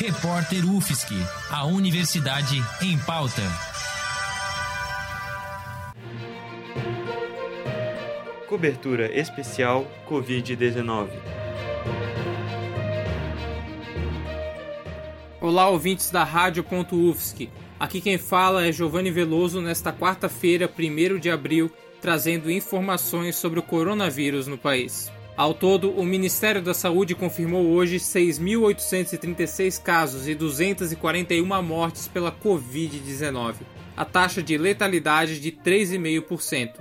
Repórter UFSC, a Universidade em Pauta. Cobertura especial Covid-19. Olá, ouvintes da Rádio.UFSC. Aqui quem fala é Giovanni Veloso nesta quarta-feira, 1 de abril, trazendo informações sobre o coronavírus no país. Ao todo, o Ministério da Saúde confirmou hoje 6.836 casos e 241 mortes pela Covid-19. A taxa de letalidade de 3,5%.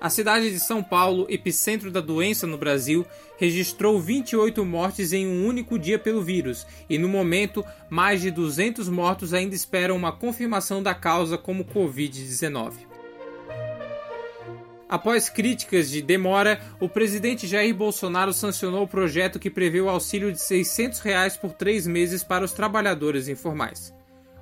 A cidade de São Paulo, epicentro da doença no Brasil, registrou 28 mortes em um único dia pelo vírus, e no momento, mais de 200 mortos ainda esperam uma confirmação da causa como Covid-19. Após críticas de demora, o presidente Jair Bolsonaro sancionou o projeto que prevê o auxílio de 600 reais por três meses para os trabalhadores informais.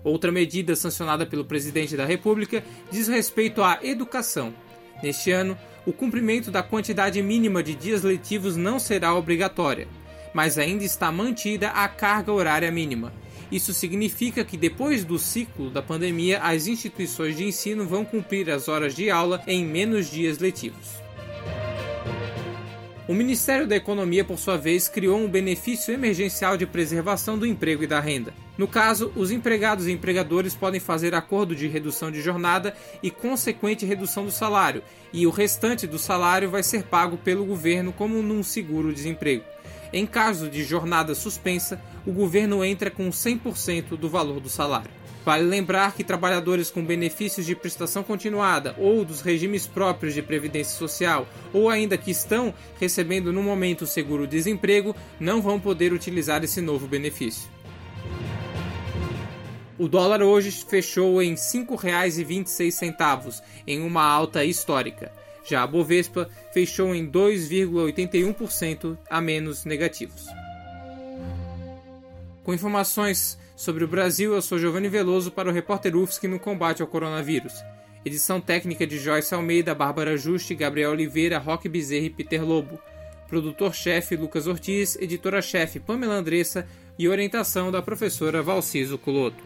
Outra medida sancionada pelo presidente da República diz respeito à educação. Neste ano, o cumprimento da quantidade mínima de dias letivos não será obrigatória, mas ainda está mantida a carga horária mínima isso significa que depois do ciclo da pandemia, as instituições de ensino vão cumprir as horas de aula em menos dias letivos. O Ministério da Economia, por sua vez, criou um benefício emergencial de preservação do emprego e da renda. No caso, os empregados e empregadores podem fazer acordo de redução de jornada e consequente redução do salário, e o restante do salário vai ser pago pelo governo como num seguro-desemprego. Em caso de jornada suspensa, o governo entra com 100% do valor do salário. Vale lembrar que trabalhadores com benefícios de prestação continuada ou dos regimes próprios de previdência social, ou ainda que estão recebendo no momento o seguro-desemprego, não vão poder utilizar esse novo benefício. O dólar hoje fechou em R$ 5,26, em uma alta histórica. Já a Bovespa fechou em 2,81% a menos negativos. Com informações sobre o Brasil, eu sou Giovanni Veloso para o repórter UFSC no combate ao coronavírus. Edição técnica de Joyce Almeida, Bárbara Juste, Gabriel Oliveira, Roque Bezerra e Peter Lobo. Produtor-chefe Lucas Ortiz, editora-chefe Pamela Andressa e orientação da professora Valciso Culoto.